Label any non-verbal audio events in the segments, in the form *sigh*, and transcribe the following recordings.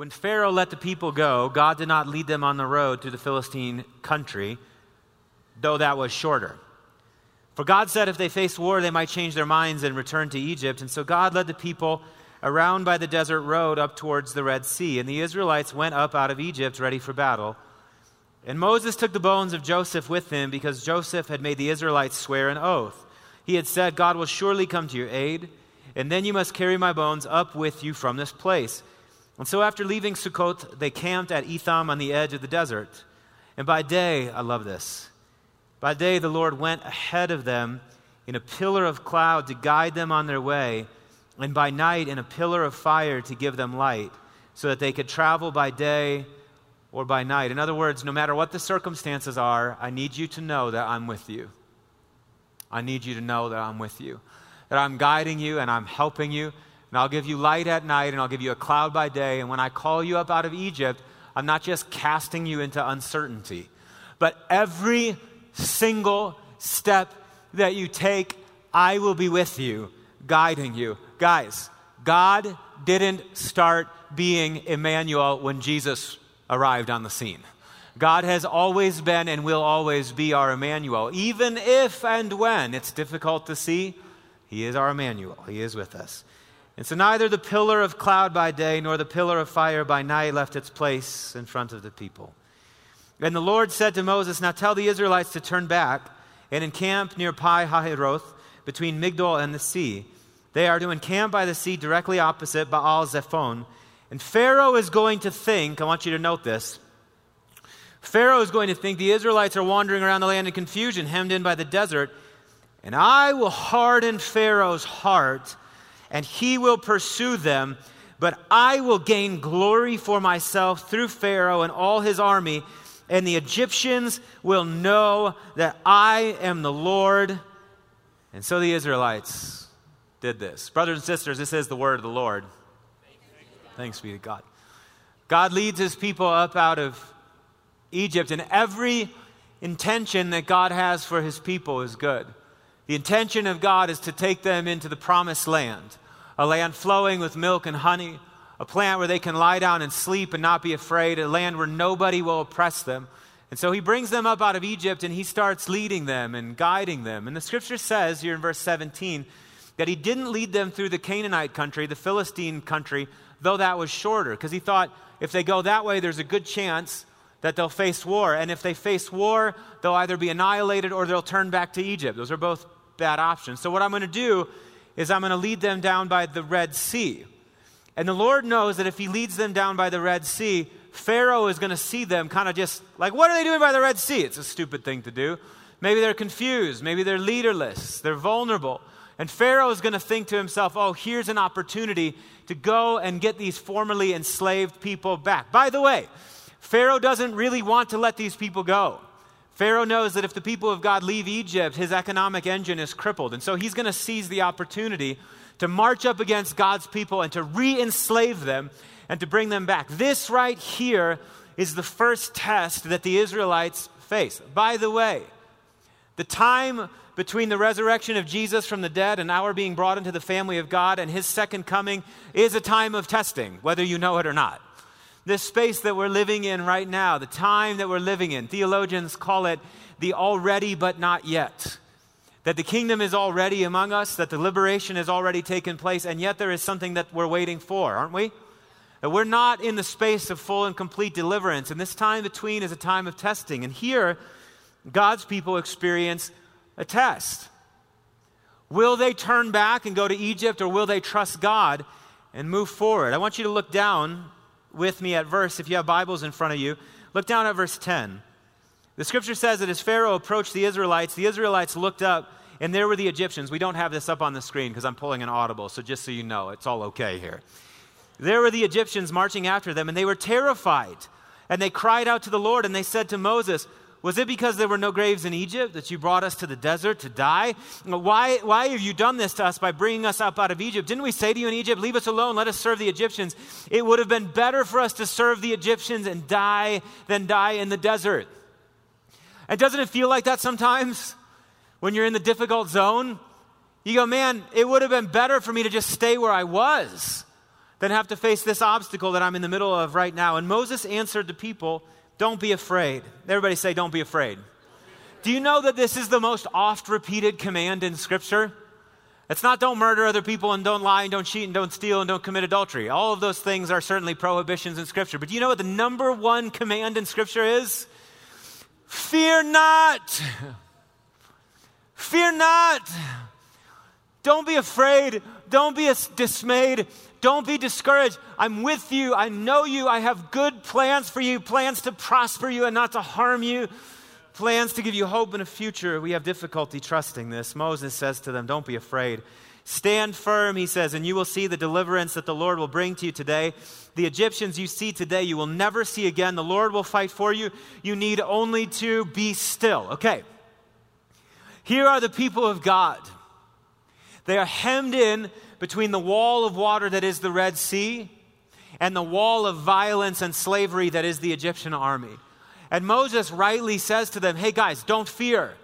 When Pharaoh let the people go, God did not lead them on the road to the Philistine country, though that was shorter. For God said if they faced war, they might change their minds and return to Egypt. And so God led the people around by the desert road up towards the Red Sea. And the Israelites went up out of Egypt ready for battle. And Moses took the bones of Joseph with him because Joseph had made the Israelites swear an oath. He had said, God will surely come to your aid, and then you must carry my bones up with you from this place. And so after leaving Sukkot, they camped at Etham on the edge of the desert. And by day, I love this, by day the Lord went ahead of them in a pillar of cloud to guide them on their way, and by night in a pillar of fire to give them light, so that they could travel by day or by night. In other words, no matter what the circumstances are, I need you to know that I'm with you. I need you to know that I'm with you, that I'm guiding you and I'm helping you. And I'll give you light at night and I'll give you a cloud by day. And when I call you up out of Egypt, I'm not just casting you into uncertainty, but every single step that you take, I will be with you, guiding you. Guys, God didn't start being Emmanuel when Jesus arrived on the scene. God has always been and will always be our Emmanuel. Even if and when it's difficult to see, He is our Emmanuel. He is with us. And so neither the pillar of cloud by day nor the pillar of fire by night left its place in front of the people. And the Lord said to Moses, Now tell the Israelites to turn back and encamp near Pi Hahiroth between Migdol and the sea. They are to encamp by the sea directly opposite Baal Zephon and Pharaoh is going to think, I want you to note this. Pharaoh is going to think the Israelites are wandering around the land in confusion, hemmed in by the desert. And I will harden Pharaoh's heart, and he will pursue them. But I will gain glory for myself through Pharaoh and all his army, and the Egyptians will know that I am the Lord. And so the Israelites did this. Brothers and sisters, this is the word of the Lord. Thanks be to God. God leads his people up out of Egypt, and every intention that God has for his people is good. The intention of God is to take them into the promised land, a land flowing with milk and honey, a plant where they can lie down and sleep and not be afraid, a land where nobody will oppress them. And so he brings them up out of Egypt and he starts leading them and guiding them. And the scripture says here in verse 17 that he didn't lead them through the Canaanite country, the Philistine country, though that was shorter, because he thought if they go that way, there's a good chance that they'll face war. And if they face war, they'll either be annihilated or they'll turn back to Egypt. Those are both bad options. So, what I'm going to do is I'm going to lead them down by the Red Sea. And the Lord knows that if He leads them down by the Red Sea, Pharaoh is going to see them kind of just like, what are they doing by the Red Sea? It's a stupid thing to do. Maybe they're confused. Maybe they're leaderless. They're vulnerable. And Pharaoh is going to think to himself, oh, here's an opportunity to go and get these formerly enslaved people back. By the way, Pharaoh doesn't really want to let these people go. Pharaoh knows that if the people of God leave Egypt, his economic engine is crippled. And so he's going to seize the opportunity to march up against God's people and to re enslave them and to bring them back. This right here is the first test that the Israelites face. By the way, the time between the resurrection of Jesus from the dead and our being brought into the family of God and his second coming is a time of testing, whether you know it or not. This space that we're living in right now, the time that we're living in, theologians call it the already but not yet. That the kingdom is already among us, that the liberation has already taken place, and yet there is something that we're waiting for, aren't we? That we're not in the space of full and complete deliverance, and this time between is a time of testing. And here, God's people experience a test. Will they turn back and go to Egypt or will they trust God and move forward? I want you to look down with me at verse, if you have Bibles in front of you, look down at verse 10. The scripture says that as Pharaoh approached the Israelites, the Israelites looked up and there were the Egyptians. We don't have this up on the screen because I'm pulling an audible, so just so you know, it's all okay here. There were the Egyptians marching after them, and they were terrified. And they cried out to the Lord, and they said to Moses, was it because there were no graves in Egypt that you brought us to the desert to die? Why, why have you done this to us by bringing us up out of Egypt? Didn't we say to you in Egypt, Leave us alone, let us serve the Egyptians? It would have been better for us to serve the Egyptians and die than die in the desert. And doesn't it feel like that sometimes when you're in the difficult zone? You go, Man, it would have been better for me to just stay where I was than have to face this obstacle that I'm in the middle of right now. And Moses answered the people, Don't be afraid. Everybody say, Don't be afraid. Do you know that this is the most oft repeated command in Scripture? It's not don't murder other people and don't lie and don't cheat and don't steal and don't commit adultery. All of those things are certainly prohibitions in Scripture. But do you know what the number one command in Scripture is? Fear not. Fear not. Don't be afraid. Don't be dismayed. Don't be discouraged. I'm with you. I know you. I have good plans for you plans to prosper you and not to harm you, plans to give you hope in a future. We have difficulty trusting this. Moses says to them, Don't be afraid. Stand firm, he says, and you will see the deliverance that the Lord will bring to you today. The Egyptians you see today, you will never see again. The Lord will fight for you. You need only to be still. Okay. Here are the people of God. They are hemmed in between the wall of water that is the Red Sea and the wall of violence and slavery that is the Egyptian army. And Moses rightly says to them, Hey guys, don't fear.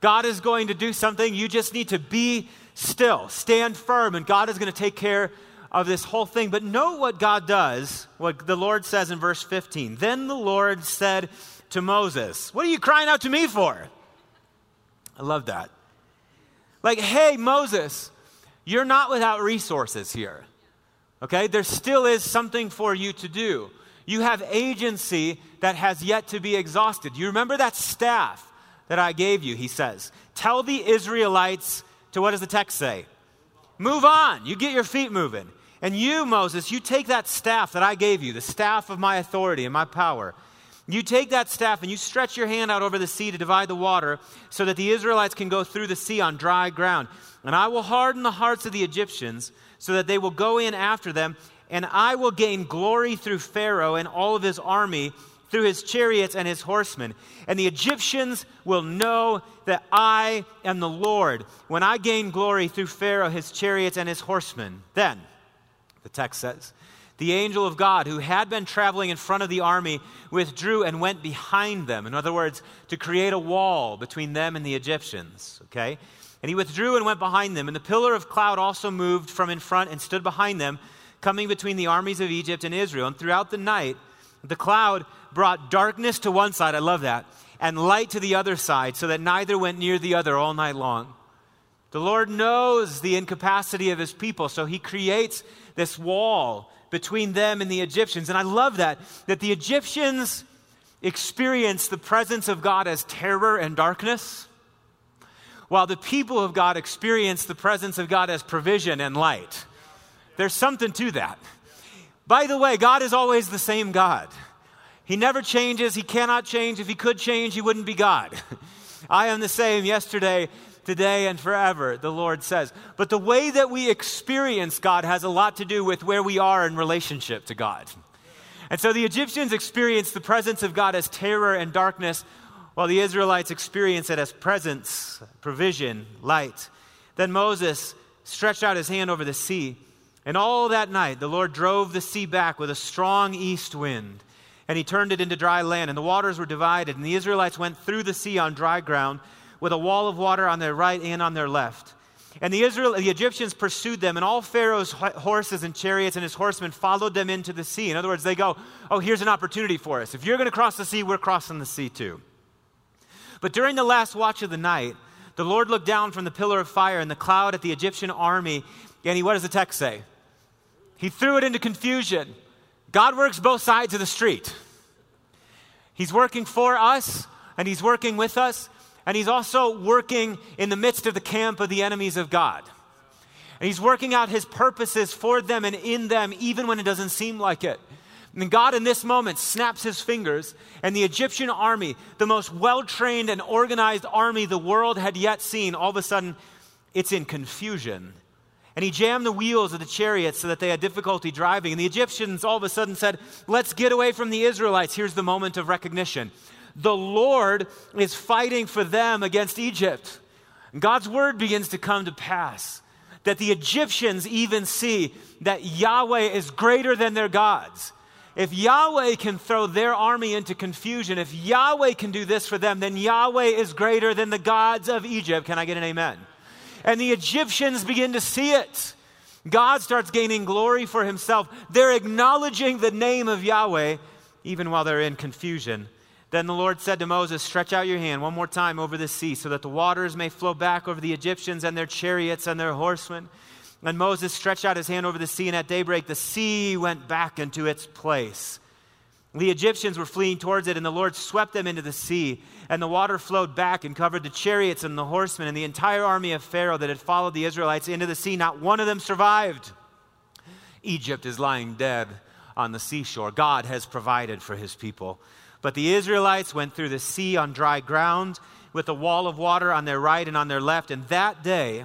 God is going to do something. You just need to be still, stand firm, and God is going to take care of this whole thing. But note what God does, what the Lord says in verse 15. Then the Lord said to Moses, What are you crying out to me for? I love that. Like, hey, Moses, you're not without resources here. Okay? There still is something for you to do. You have agency that has yet to be exhausted. You remember that staff that I gave you, he says. Tell the Israelites to what does the text say? Move on. You get your feet moving. And you, Moses, you take that staff that I gave you, the staff of my authority and my power. You take that staff and you stretch your hand out over the sea to divide the water so that the Israelites can go through the sea on dry ground. And I will harden the hearts of the Egyptians so that they will go in after them, and I will gain glory through Pharaoh and all of his army, through his chariots and his horsemen. And the Egyptians will know that I am the Lord when I gain glory through Pharaoh, his chariots, and his horsemen. Then, the text says, the angel of God, who had been traveling in front of the army, withdrew and went behind them. In other words, to create a wall between them and the Egyptians. Okay? And he withdrew and went behind them. And the pillar of cloud also moved from in front and stood behind them, coming between the armies of Egypt and Israel. And throughout the night, the cloud brought darkness to one side, I love that, and light to the other side, so that neither went near the other all night long. The Lord knows the incapacity of his people, so he creates this wall between them and the Egyptians. And I love that, that the Egyptians experienced the presence of God as terror and darkness, while the people of God experienced the presence of God as provision and light. There's something to that. By the way, God is always the same God. He never changes. He cannot change. If he could change, he wouldn't be God. *laughs* I am the same yesterday, today, and forever, the Lord says. But the way that we experience God has a lot to do with where we are in relationship to God. And so the Egyptians experienced the presence of God as terror and darkness, while the Israelites experienced it as presence, provision, light. Then Moses stretched out his hand over the sea, and all that night the Lord drove the sea back with a strong east wind and he turned it into dry land, and the waters were divided, and the Israelites went through the sea on dry ground, with a wall of water on their right and on their left. And the, Israel, the Egyptians pursued them, and all Pharaoh's horses and chariots and his horsemen followed them into the sea. In other words, they go, Oh, here's an opportunity for us. If you're going to cross the sea, we're crossing the sea too. But during the last watch of the night, the Lord looked down from the pillar of fire and the cloud at the Egyptian army, and he, what does the text say? He threw it into confusion. God works both sides of the street. He's working for us, and He's working with us, and He's also working in the midst of the camp of the enemies of God. And He's working out His purposes for them and in them, even when it doesn't seem like it. And God, in this moment, snaps his fingers, and the Egyptian army, the most well trained and organized army the world had yet seen, all of a sudden, it's in confusion and he jammed the wheels of the chariots so that they had difficulty driving. And the Egyptians all of a sudden said, Let's get away from the Israelites. Here's the moment of recognition the Lord is fighting for them against Egypt. God's word begins to come to pass that the Egyptians even see that Yahweh is greater than their gods. If Yahweh can throw their army into confusion, if Yahweh can do this for them, then Yahweh is greater than the gods of Egypt. Can I get an amen? And the Egyptians begin to see it. God starts gaining glory for himself. They're acknowledging the name of Yahweh even while they're in confusion. Then the Lord said to Moses, Stretch out your hand one more time over the sea, so that the waters may flow back over the Egyptians and their chariots and their horsemen. And Moses stretched out his hand over the sea, and at daybreak the sea went back into its place. The Egyptians were fleeing towards it, and the Lord swept them into the sea. And the water flowed back and covered the chariots and the horsemen and the entire army of Pharaoh that had followed the Israelites into the sea. Not one of them survived. Egypt is lying dead on the seashore. God has provided for his people. But the Israelites went through the sea on dry ground with a wall of water on their right and on their left. And that day,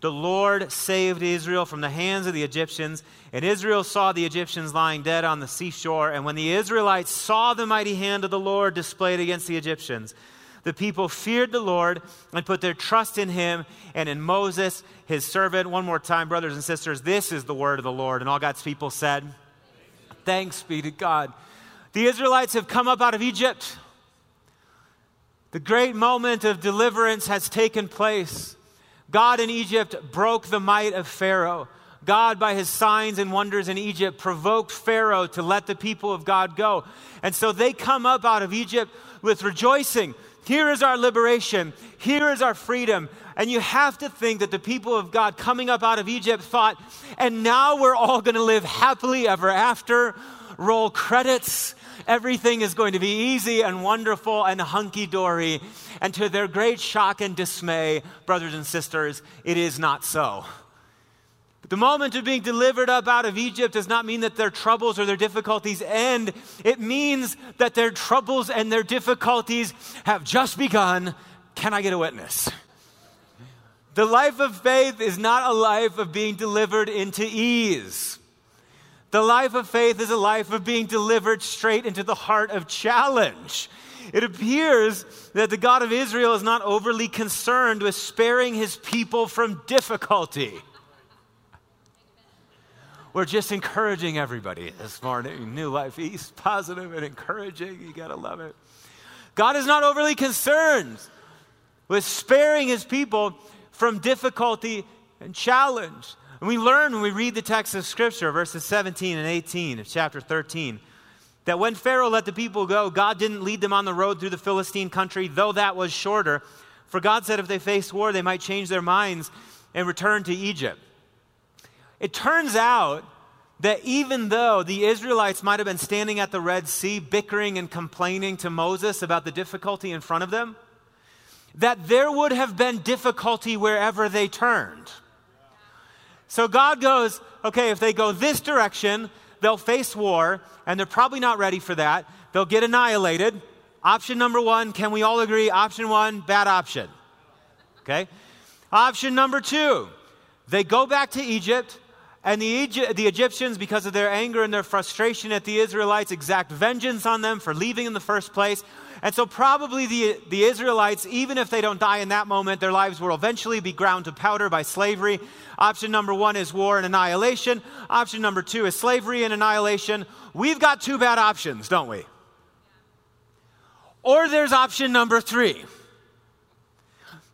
the Lord saved Israel from the hands of the Egyptians. And Israel saw the Egyptians lying dead on the seashore. And when the Israelites saw the mighty hand of the Lord displayed against the Egyptians, the people feared the Lord and put their trust in him and in Moses, his servant. One more time, brothers and sisters, this is the word of the Lord. And all God's people said, Thanks be to God. The Israelites have come up out of Egypt. The great moment of deliverance has taken place. God in Egypt broke the might of Pharaoh. God, by his signs and wonders in Egypt, provoked Pharaoh to let the people of God go. And so they come up out of Egypt with rejoicing. Here is our liberation. Here is our freedom. And you have to think that the people of God coming up out of Egypt thought, and now we're all going to live happily ever after. Roll credits. Everything is going to be easy and wonderful and hunky dory. And to their great shock and dismay, brothers and sisters, it is not so. But the moment of being delivered up out of Egypt does not mean that their troubles or their difficulties end. It means that their troubles and their difficulties have just begun. Can I get a witness? The life of faith is not a life of being delivered into ease. The life of faith is a life of being delivered straight into the heart of challenge. It appears that the God of Israel is not overly concerned with sparing his people from difficulty. We're just encouraging everybody this morning. New Life East, positive and encouraging. You got to love it. God is not overly concerned with sparing his people from difficulty and challenge. And we learn when we read the text of Scripture, verses 17 and 18 of chapter 13, that when Pharaoh let the people go, God didn't lead them on the road through the Philistine country, though that was shorter. For God said if they faced war, they might change their minds and return to Egypt. It turns out that even though the Israelites might have been standing at the Red Sea, bickering and complaining to Moses about the difficulty in front of them, that there would have been difficulty wherever they turned. So God goes, okay, if they go this direction, they'll face war, and they're probably not ready for that. They'll get annihilated. Option number one, can we all agree? Option one, bad option. Okay? Option number two, they go back to Egypt, and the, Egypt, the Egyptians, because of their anger and their frustration at the Israelites, exact vengeance on them for leaving in the first place. And so, probably the, the Israelites, even if they don't die in that moment, their lives will eventually be ground to powder by slavery. Option number one is war and annihilation. Option number two is slavery and annihilation. We've got two bad options, don't we? Or there's option number three.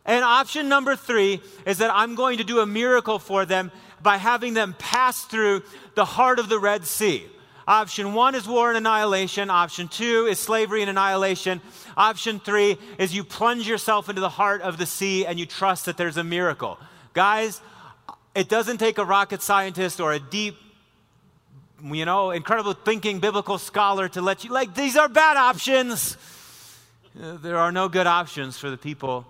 And option number three is that I'm going to do a miracle for them by having them pass through the heart of the Red Sea. Option one is war and annihilation. Option two is slavery and annihilation. Option three is you plunge yourself into the heart of the sea and you trust that there's a miracle. Guys, it doesn't take a rocket scientist or a deep, you know, incredible thinking biblical scholar to let you, like, these are bad options. There are no good options for the people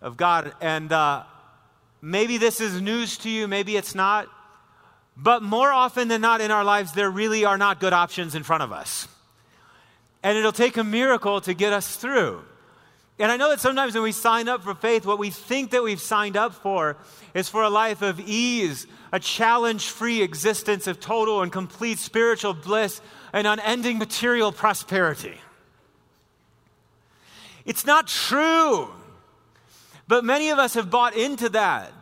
of God. And uh, maybe this is news to you, maybe it's not. But more often than not in our lives, there really are not good options in front of us. And it'll take a miracle to get us through. And I know that sometimes when we sign up for faith, what we think that we've signed up for is for a life of ease, a challenge free existence of total and complete spiritual bliss and unending material prosperity. It's not true. But many of us have bought into that.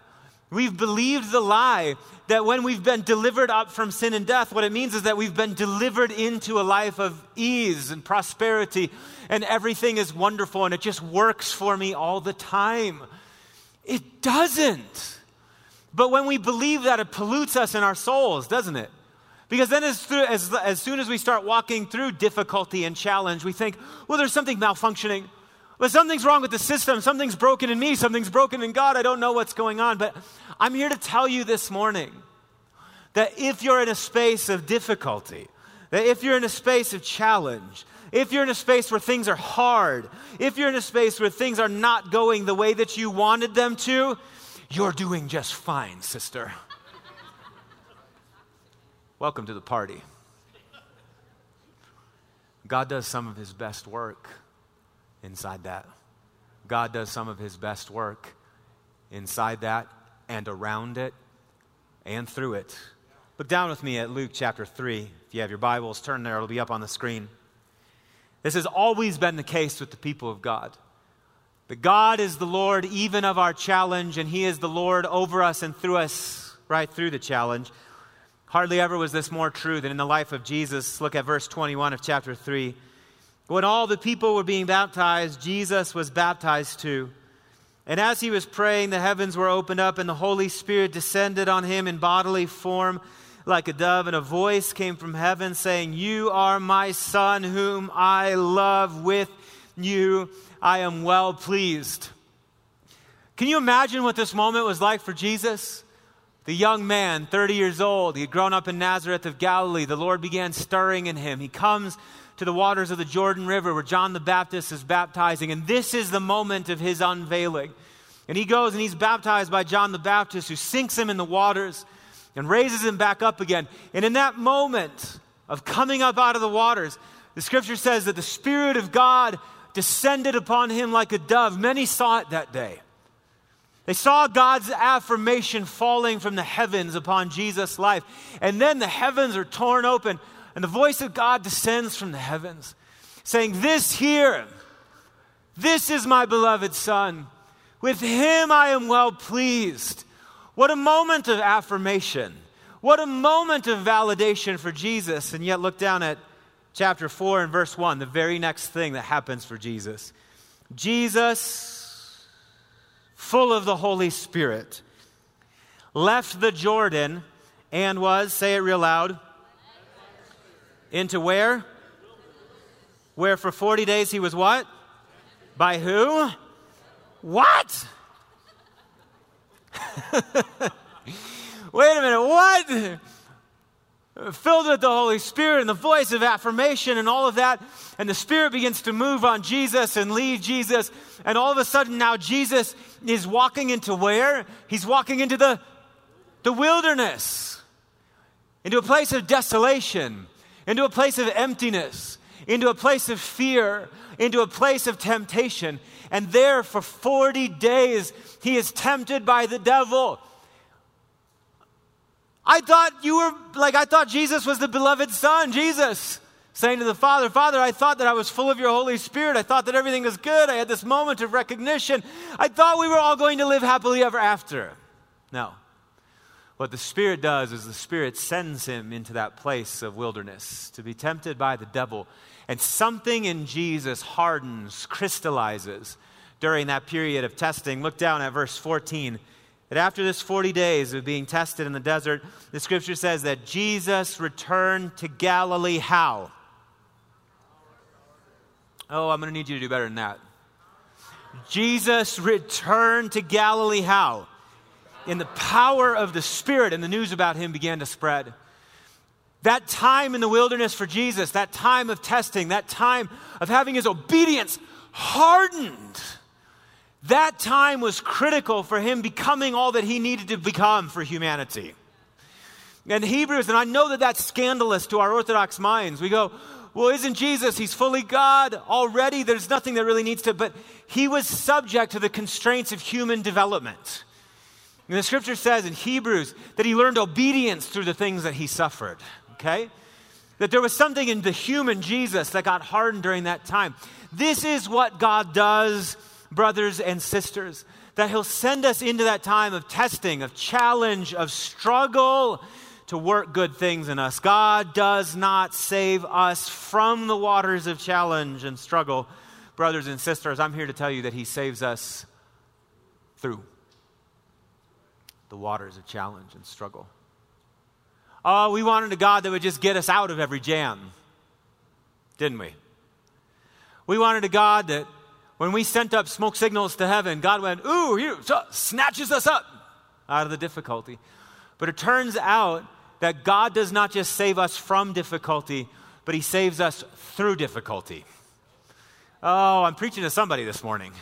We've believed the lie that when we've been delivered up from sin and death, what it means is that we've been delivered into a life of ease and prosperity, and everything is wonderful and it just works for me all the time. It doesn't. But when we believe that, it pollutes us in our souls, doesn't it? Because then, as, through, as, as soon as we start walking through difficulty and challenge, we think, well, there's something malfunctioning. Well, something's wrong with the system. Something's broken in me. Something's broken in God. I don't know what's going on. But I'm here to tell you this morning that if you're in a space of difficulty, that if you're in a space of challenge, if you're in a space where things are hard, if you're in a space where things are not going the way that you wanted them to, you're doing just fine, sister. Welcome to the party. God does some of his best work inside that. God does some of his best work inside that and around it and through it. Look down with me at Luke chapter 3. If you have your Bibles, turn there, it'll be up on the screen. This has always been the case with the people of God. That God is the Lord even of our challenge, and He is the Lord over us and through us, right through the challenge. Hardly ever was this more true than in the life of Jesus. Look at verse 21 of chapter 3. When all the people were being baptized, Jesus was baptized too. And as he was praying, the heavens were opened up, and the Holy Spirit descended on him in bodily form like a dove, and a voice came from heaven saying, You are my Son, whom I love. With you I am well pleased. Can you imagine what this moment was like for Jesus? The young man, 30 years old, he had grown up in Nazareth of Galilee. The Lord began stirring in him. He comes to the waters of the Jordan River where John the Baptist is baptizing, and this is the moment of his unveiling. And he goes and he's baptized by John the Baptist, who sinks him in the waters and raises him back up again. And in that moment of coming up out of the waters, the scripture says that the Spirit of God descended upon him like a dove. Many saw it that day. They saw God's affirmation falling from the heavens upon Jesus' life. And then the heavens are torn open, and the voice of God descends from the heavens, saying, This here, this is my beloved Son. With him I am well pleased. What a moment of affirmation. What a moment of validation for Jesus. And yet, look down at chapter 4 and verse 1, the very next thing that happens for Jesus. Jesus, full of the Holy Spirit, left the Jordan and was, say it real loud, into where? Where for 40 days he was what? By who? What? *laughs* Wait a minute, what? filled with the Holy Spirit and the voice of affirmation and all of that. And the Spirit begins to move on Jesus and lead Jesus. And all of a sudden, now Jesus is walking into where? He's walking into the, the wilderness, into a place of desolation, into a place of emptiness, into a place of fear, into a place of temptation. And there for 40 days, he is tempted by the devil. I thought you were like, I thought Jesus was the beloved Son, Jesus, saying to the Father, Father, I thought that I was full of your Holy Spirit. I thought that everything was good. I had this moment of recognition. I thought we were all going to live happily ever after. No. What the Spirit does is the Spirit sends him into that place of wilderness to be tempted by the devil. And something in Jesus hardens, crystallizes during that period of testing. Look down at verse 14 that after this 40 days of being tested in the desert, the scripture says that Jesus returned to Galilee how? Oh, I'm going to need you to do better than that. Jesus returned to Galilee how? In the power of the Spirit, and the news about him began to spread. That time in the wilderness for Jesus, that time of testing, that time of having his obedience hardened that time was critical for him becoming all that he needed to become for humanity. And Hebrews, and I know that that's scandalous to our Orthodox minds. We go, well, isn't Jesus, he's fully God already? There's nothing that really needs to, but he was subject to the constraints of human development. And the scripture says in Hebrews that he learned obedience through the things that he suffered, okay? That there was something in the human Jesus that got hardened during that time. This is what God does brothers and sisters, that He'll send us into that time of testing, of challenge, of struggle to work good things in us. God does not save us from the waters of challenge and struggle. Brothers and sisters, I'm here to tell you that He saves us through. the waters of challenge and struggle. Oh, we wanted a God that would just get us out of every jam, didn't we? We wanted a God that when we sent up smoke signals to heaven, God went, ooh, here, snatches us up out of the difficulty. But it turns out that God does not just save us from difficulty, but He saves us through difficulty. Oh, I'm preaching to somebody this morning.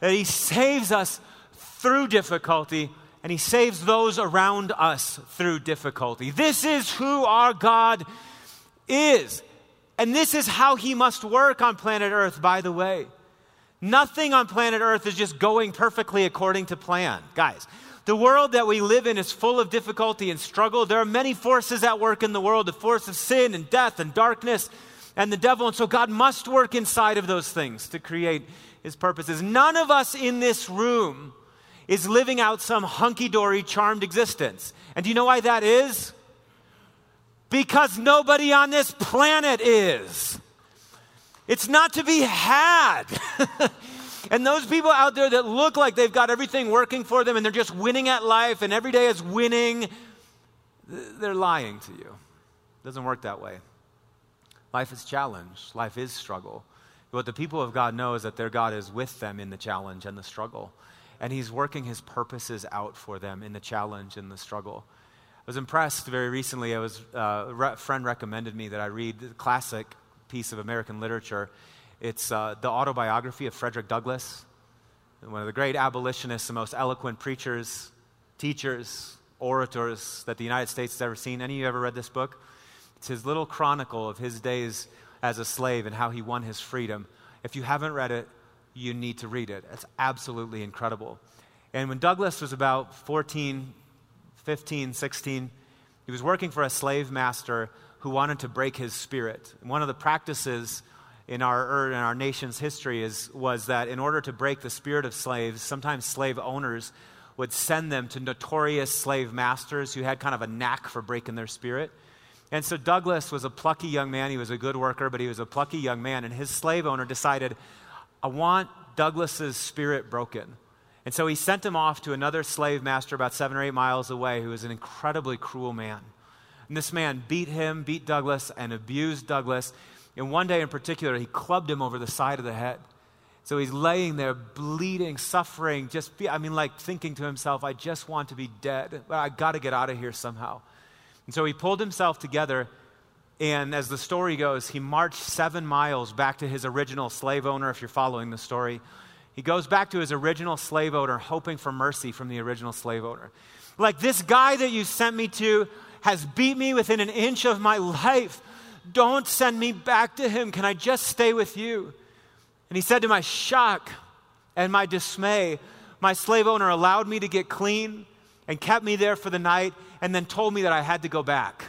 That He saves us through difficulty and He saves those around us through difficulty. This is who our God is. And this is how He must work on planet Earth, by the way. Nothing on planet Earth is just going perfectly according to plan. Guys, the world that we live in is full of difficulty and struggle. There are many forces at work in the world the force of sin and death and darkness and the devil. And so God must work inside of those things to create his purposes. None of us in this room is living out some hunky dory, charmed existence. And do you know why that is? Because nobody on this planet is. It's not to be had. *laughs* And those people out there that look like they've got everything working for them and they're just winning at life and every day is winning, they're lying to you. It doesn't work that way. Life is challenge, life is struggle. What the people of God know is that their God is with them in the challenge and the struggle. And He's working His purposes out for them in the challenge and the struggle. I was impressed very recently. I was, uh, a friend recommended me that I read the classic piece of American literature it's uh, the autobiography of Frederick Douglass, one of the great abolitionists, the most eloquent preachers, teachers, orators that the United States has ever seen. Any of you ever read this book? It's his little chronicle of his days as a slave and how he won his freedom. If you haven't read it, you need to read it. It's absolutely incredible. And when Douglass was about 14, 15, 16, he was working for a slave master who wanted to break his spirit. One of the practices in our, er, in our nation's history is, was that in order to break the spirit of slaves, sometimes slave owners would send them to notorious slave masters who had kind of a knack for breaking their spirit. And so Douglass was a plucky young man. He was a good worker, but he was a plucky young man. And his slave owner decided, I want Douglass's spirit broken. And so he sent him off to another slave master about seven or eight miles away who was an incredibly cruel man. And this man beat him, beat Douglass, and abused Douglass. And one day in particular, he clubbed him over the side of the head. So he's laying there bleeding, suffering, just, be, I mean, like thinking to himself, I just want to be dead, but I got to get out of here somehow. And so he pulled himself together, and as the story goes, he marched seven miles back to his original slave owner, if you're following the story. He goes back to his original slave owner, hoping for mercy from the original slave owner. Like, this guy that you sent me to has beat me within an inch of my *laughs* life. Don't send me back to him. Can I just stay with you? And he said, To my shock and my dismay, my slave owner allowed me to get clean and kept me there for the night and then told me that I had to go back.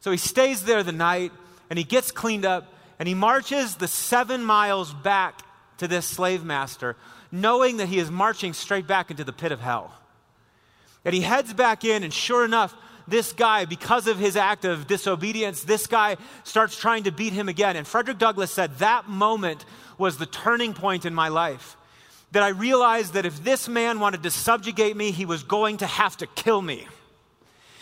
So he stays there the night and he gets cleaned up and he marches the seven miles back to this slave master, knowing that he is marching straight back into the pit of hell. And he heads back in, and sure enough, this guy, because of his act of disobedience, this guy starts trying to beat him again. And Frederick Douglass said, That moment was the turning point in my life. That I realized that if this man wanted to subjugate me, he was going to have to kill me.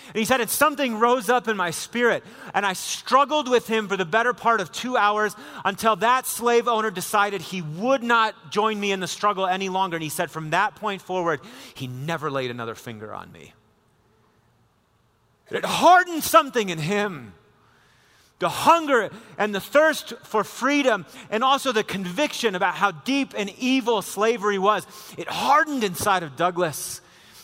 And he said, and something rose up in my spirit, and I struggled with him for the better part of two hours until that slave owner decided he would not join me in the struggle any longer. And he said, from that point forward, he never laid another finger on me. It hardened something in him. The hunger and the thirst for freedom, and also the conviction about how deep and evil slavery was. It hardened inside of Douglass.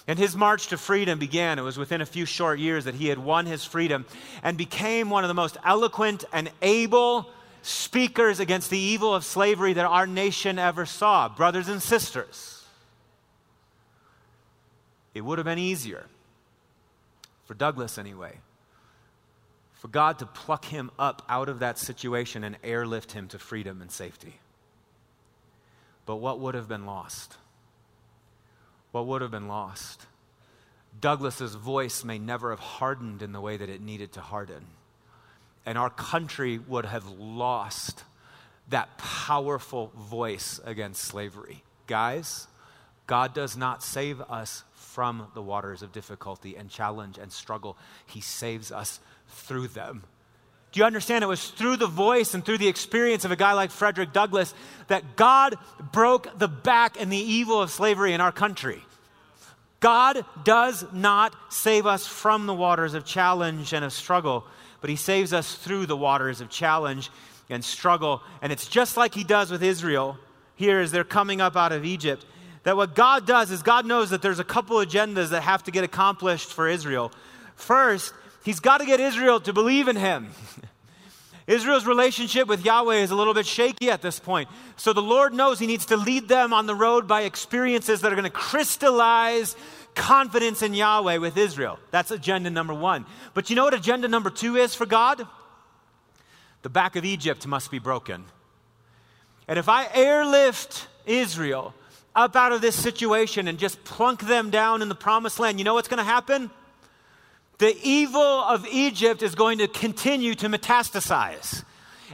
And his march to freedom began. It was within a few short years that he had won his freedom and became one of the most eloquent and able speakers against the evil of slavery that our nation ever saw. Brothers and sisters, it would have been easier for Douglass anyway, for God to pluck him up out of that situation and airlift him to freedom and safety. But what would have been lost? What would have been lost? Douglass's voice may never have hardened in the way that it needed to harden. And our country would have lost that powerful voice against slavery. Guys, God does not save us from the waters of difficulty and challenge and struggle, He saves us through them. Do you understand? It was through the voice and through the experience of a guy like Frederick Douglass that God broke the back and the evil of slavery in our country. God does not save us from the waters of challenge and of struggle, but He saves us through the waters of challenge and struggle. And it's just like He does with Israel here as they're coming up out of Egypt. That what God does is God knows that there's a couple agendas that have to get accomplished for Israel. First, He's got to get Israel to believe in him. *laughs* Israel's relationship with Yahweh is a little bit shaky at this point. So the Lord knows He needs to lead them on the road by experiences that are going to crystallize confidence in Yahweh with Israel. That's agenda number one. But you know what agenda number two is for God? The back of Egypt must be broken. And if I airlift Israel up out of this situation and just plunk them down in the promised land, you know what's going to happen? the evil of Egypt is going to continue to metastasize,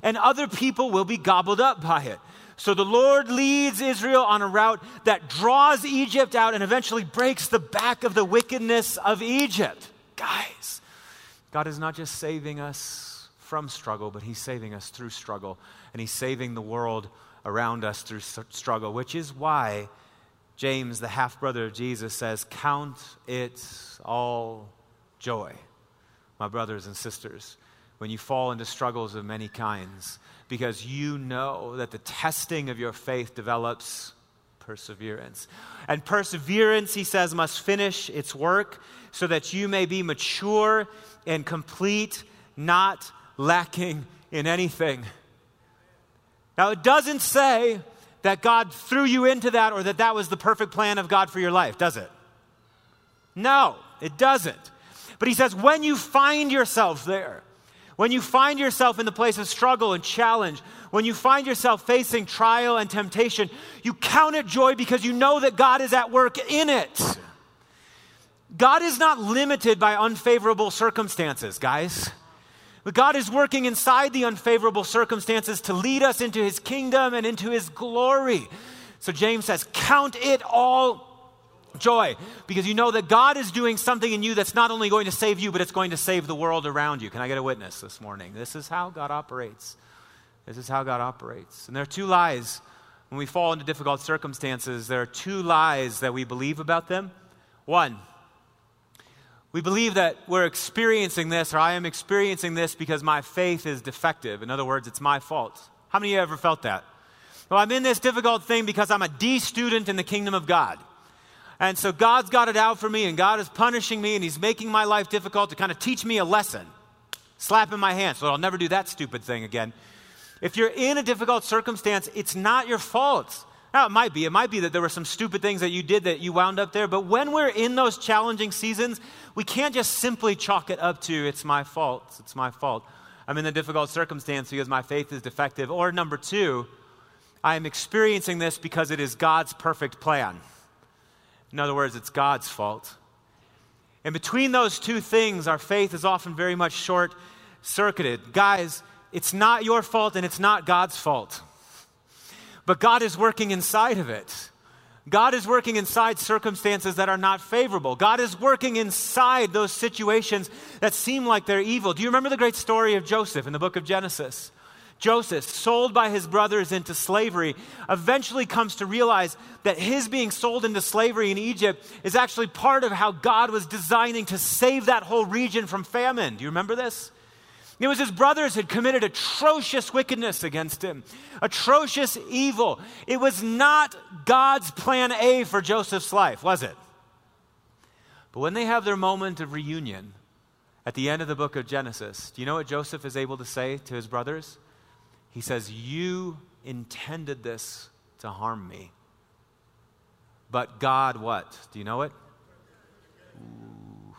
and other people will be gobbled up by it. So the Lord leads Israel on a route that draws Egypt out and eventually breaks the back of the wickedness of Egypt. Guys, God is not just saving us from struggle, but He's saving us through struggle, and He's saving the world around us through struggle, which is why James, the half brother of Jesus, says, Count it all joy, my brothers and sisters, when you fall into struggles of many kinds, because you know that the testing of your faith develops perseverance. And perseverance, he says, must finish its work so that you may be mature and complete, not lacking in anything. Now, it doesn't say that God threw you into that or that that was the perfect plan of God for your life, does it? No, it doesn't. But he says, when you find yourself there, when you find yourself in the place of struggle and challenge, when you find yourself facing trial and temptation, you count it joy because you know that God is at work in it. God is not limited by unfavorable circumstances, guys. But God is working inside the unfavorable circumstances to lead us into his kingdom and into his glory. So James says, Count it all Joy, because you know that God is doing something in you that's not only going to save you, but it's going to save the world around you. Can I get a witness this morning? This is how God operates. This is how God operates. And there are two lies when we fall into difficult circumstances. There are two lies that we believe about them. One, we believe that we're experiencing this, or I am experiencing this because my faith is defective. In other words, it's my fault. How many of you ever felt that? Well, I'm in this difficult thing because I'm a D student in the kingdom of God. And so God's got it out for me, and God is punishing me, and He's making my life difficult to kind of teach me a lesson. Slap in my hand so I'll never do that stupid thing again. If you're in a difficult circumstance, it's not your fault. Now, it might be. It might be that there were some stupid things that you did that you wound up there. But when we're in those challenging seasons, we can't just simply chalk it up to, it's my fault. It's my fault. I'm in a difficult circumstance because my faith is defective. Or number two, I am experiencing this because it is God's perfect plan. In other words, it's God's fault. And between those two things, our faith is often very much short circuited. Guys, it's not your fault and it's not God's fault. But God is working inside of it. God is working inside circumstances that are not favorable. God is working inside those situations that seem like they're evil. Do you remember the great story of Joseph in the book of Genesis? Joseph, sold by his brothers into slavery, eventually comes to realize that his being sold into slavery in Egypt is actually part of how God was designing to save that whole region from famine. Do you remember this? It was his brothers had committed atrocious wickedness against him, atrocious evil. It was not God's plan A for Joseph's life, was it? But when they have their moment of reunion at the end of the book of Genesis, do you know what Joseph is able to say to his brothers? He says, You intended this to harm me. But God, what? Do you know it? Ooh.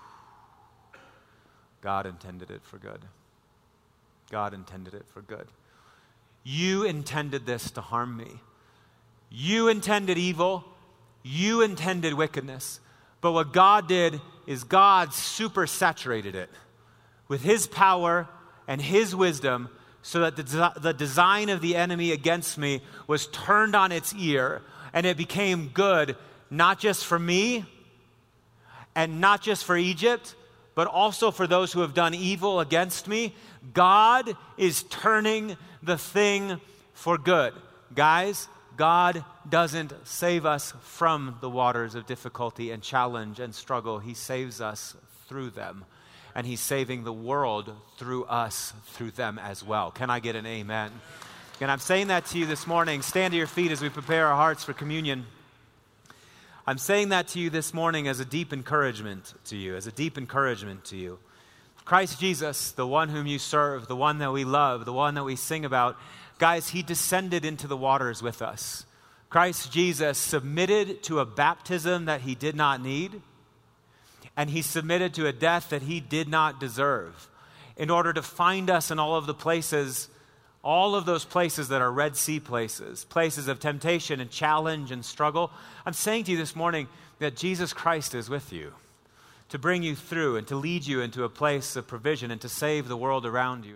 God intended it for good. God intended it for good. You intended this to harm me. You intended evil. You intended wickedness. But what God did is God supersaturated it with His power and His wisdom so that the, the design of the enemy against me was turned on its ear and it became good not just for me and not just for Egypt, but also for those who have done evil against me. God is turning the thing for good. Guys, God doesn't save us from the waters of difficulty and challenge and struggle. He saves us through them. And He's saving the world through us, through them as well. Can I get an amen? And I'm saying that to you this morning. Stand to your feet as we prepare our hearts for communion. I'm saying that to you this morning as a deep encouragement to you, as a deep encouragement to you. Christ Jesus, the one whom you serve, the one that we love, the one that we sing about, guys, he descended into the waters with us. Christ Jesus submitted to a baptism that he did not need, and he submitted to a death that he did not deserve in order to find us in all of the places, all of those places that are Red Sea places, places of temptation and challenge and struggle. I'm saying to you this morning that Jesus Christ is with you to bring you through and to lead you into a place of provision and to save the world around you.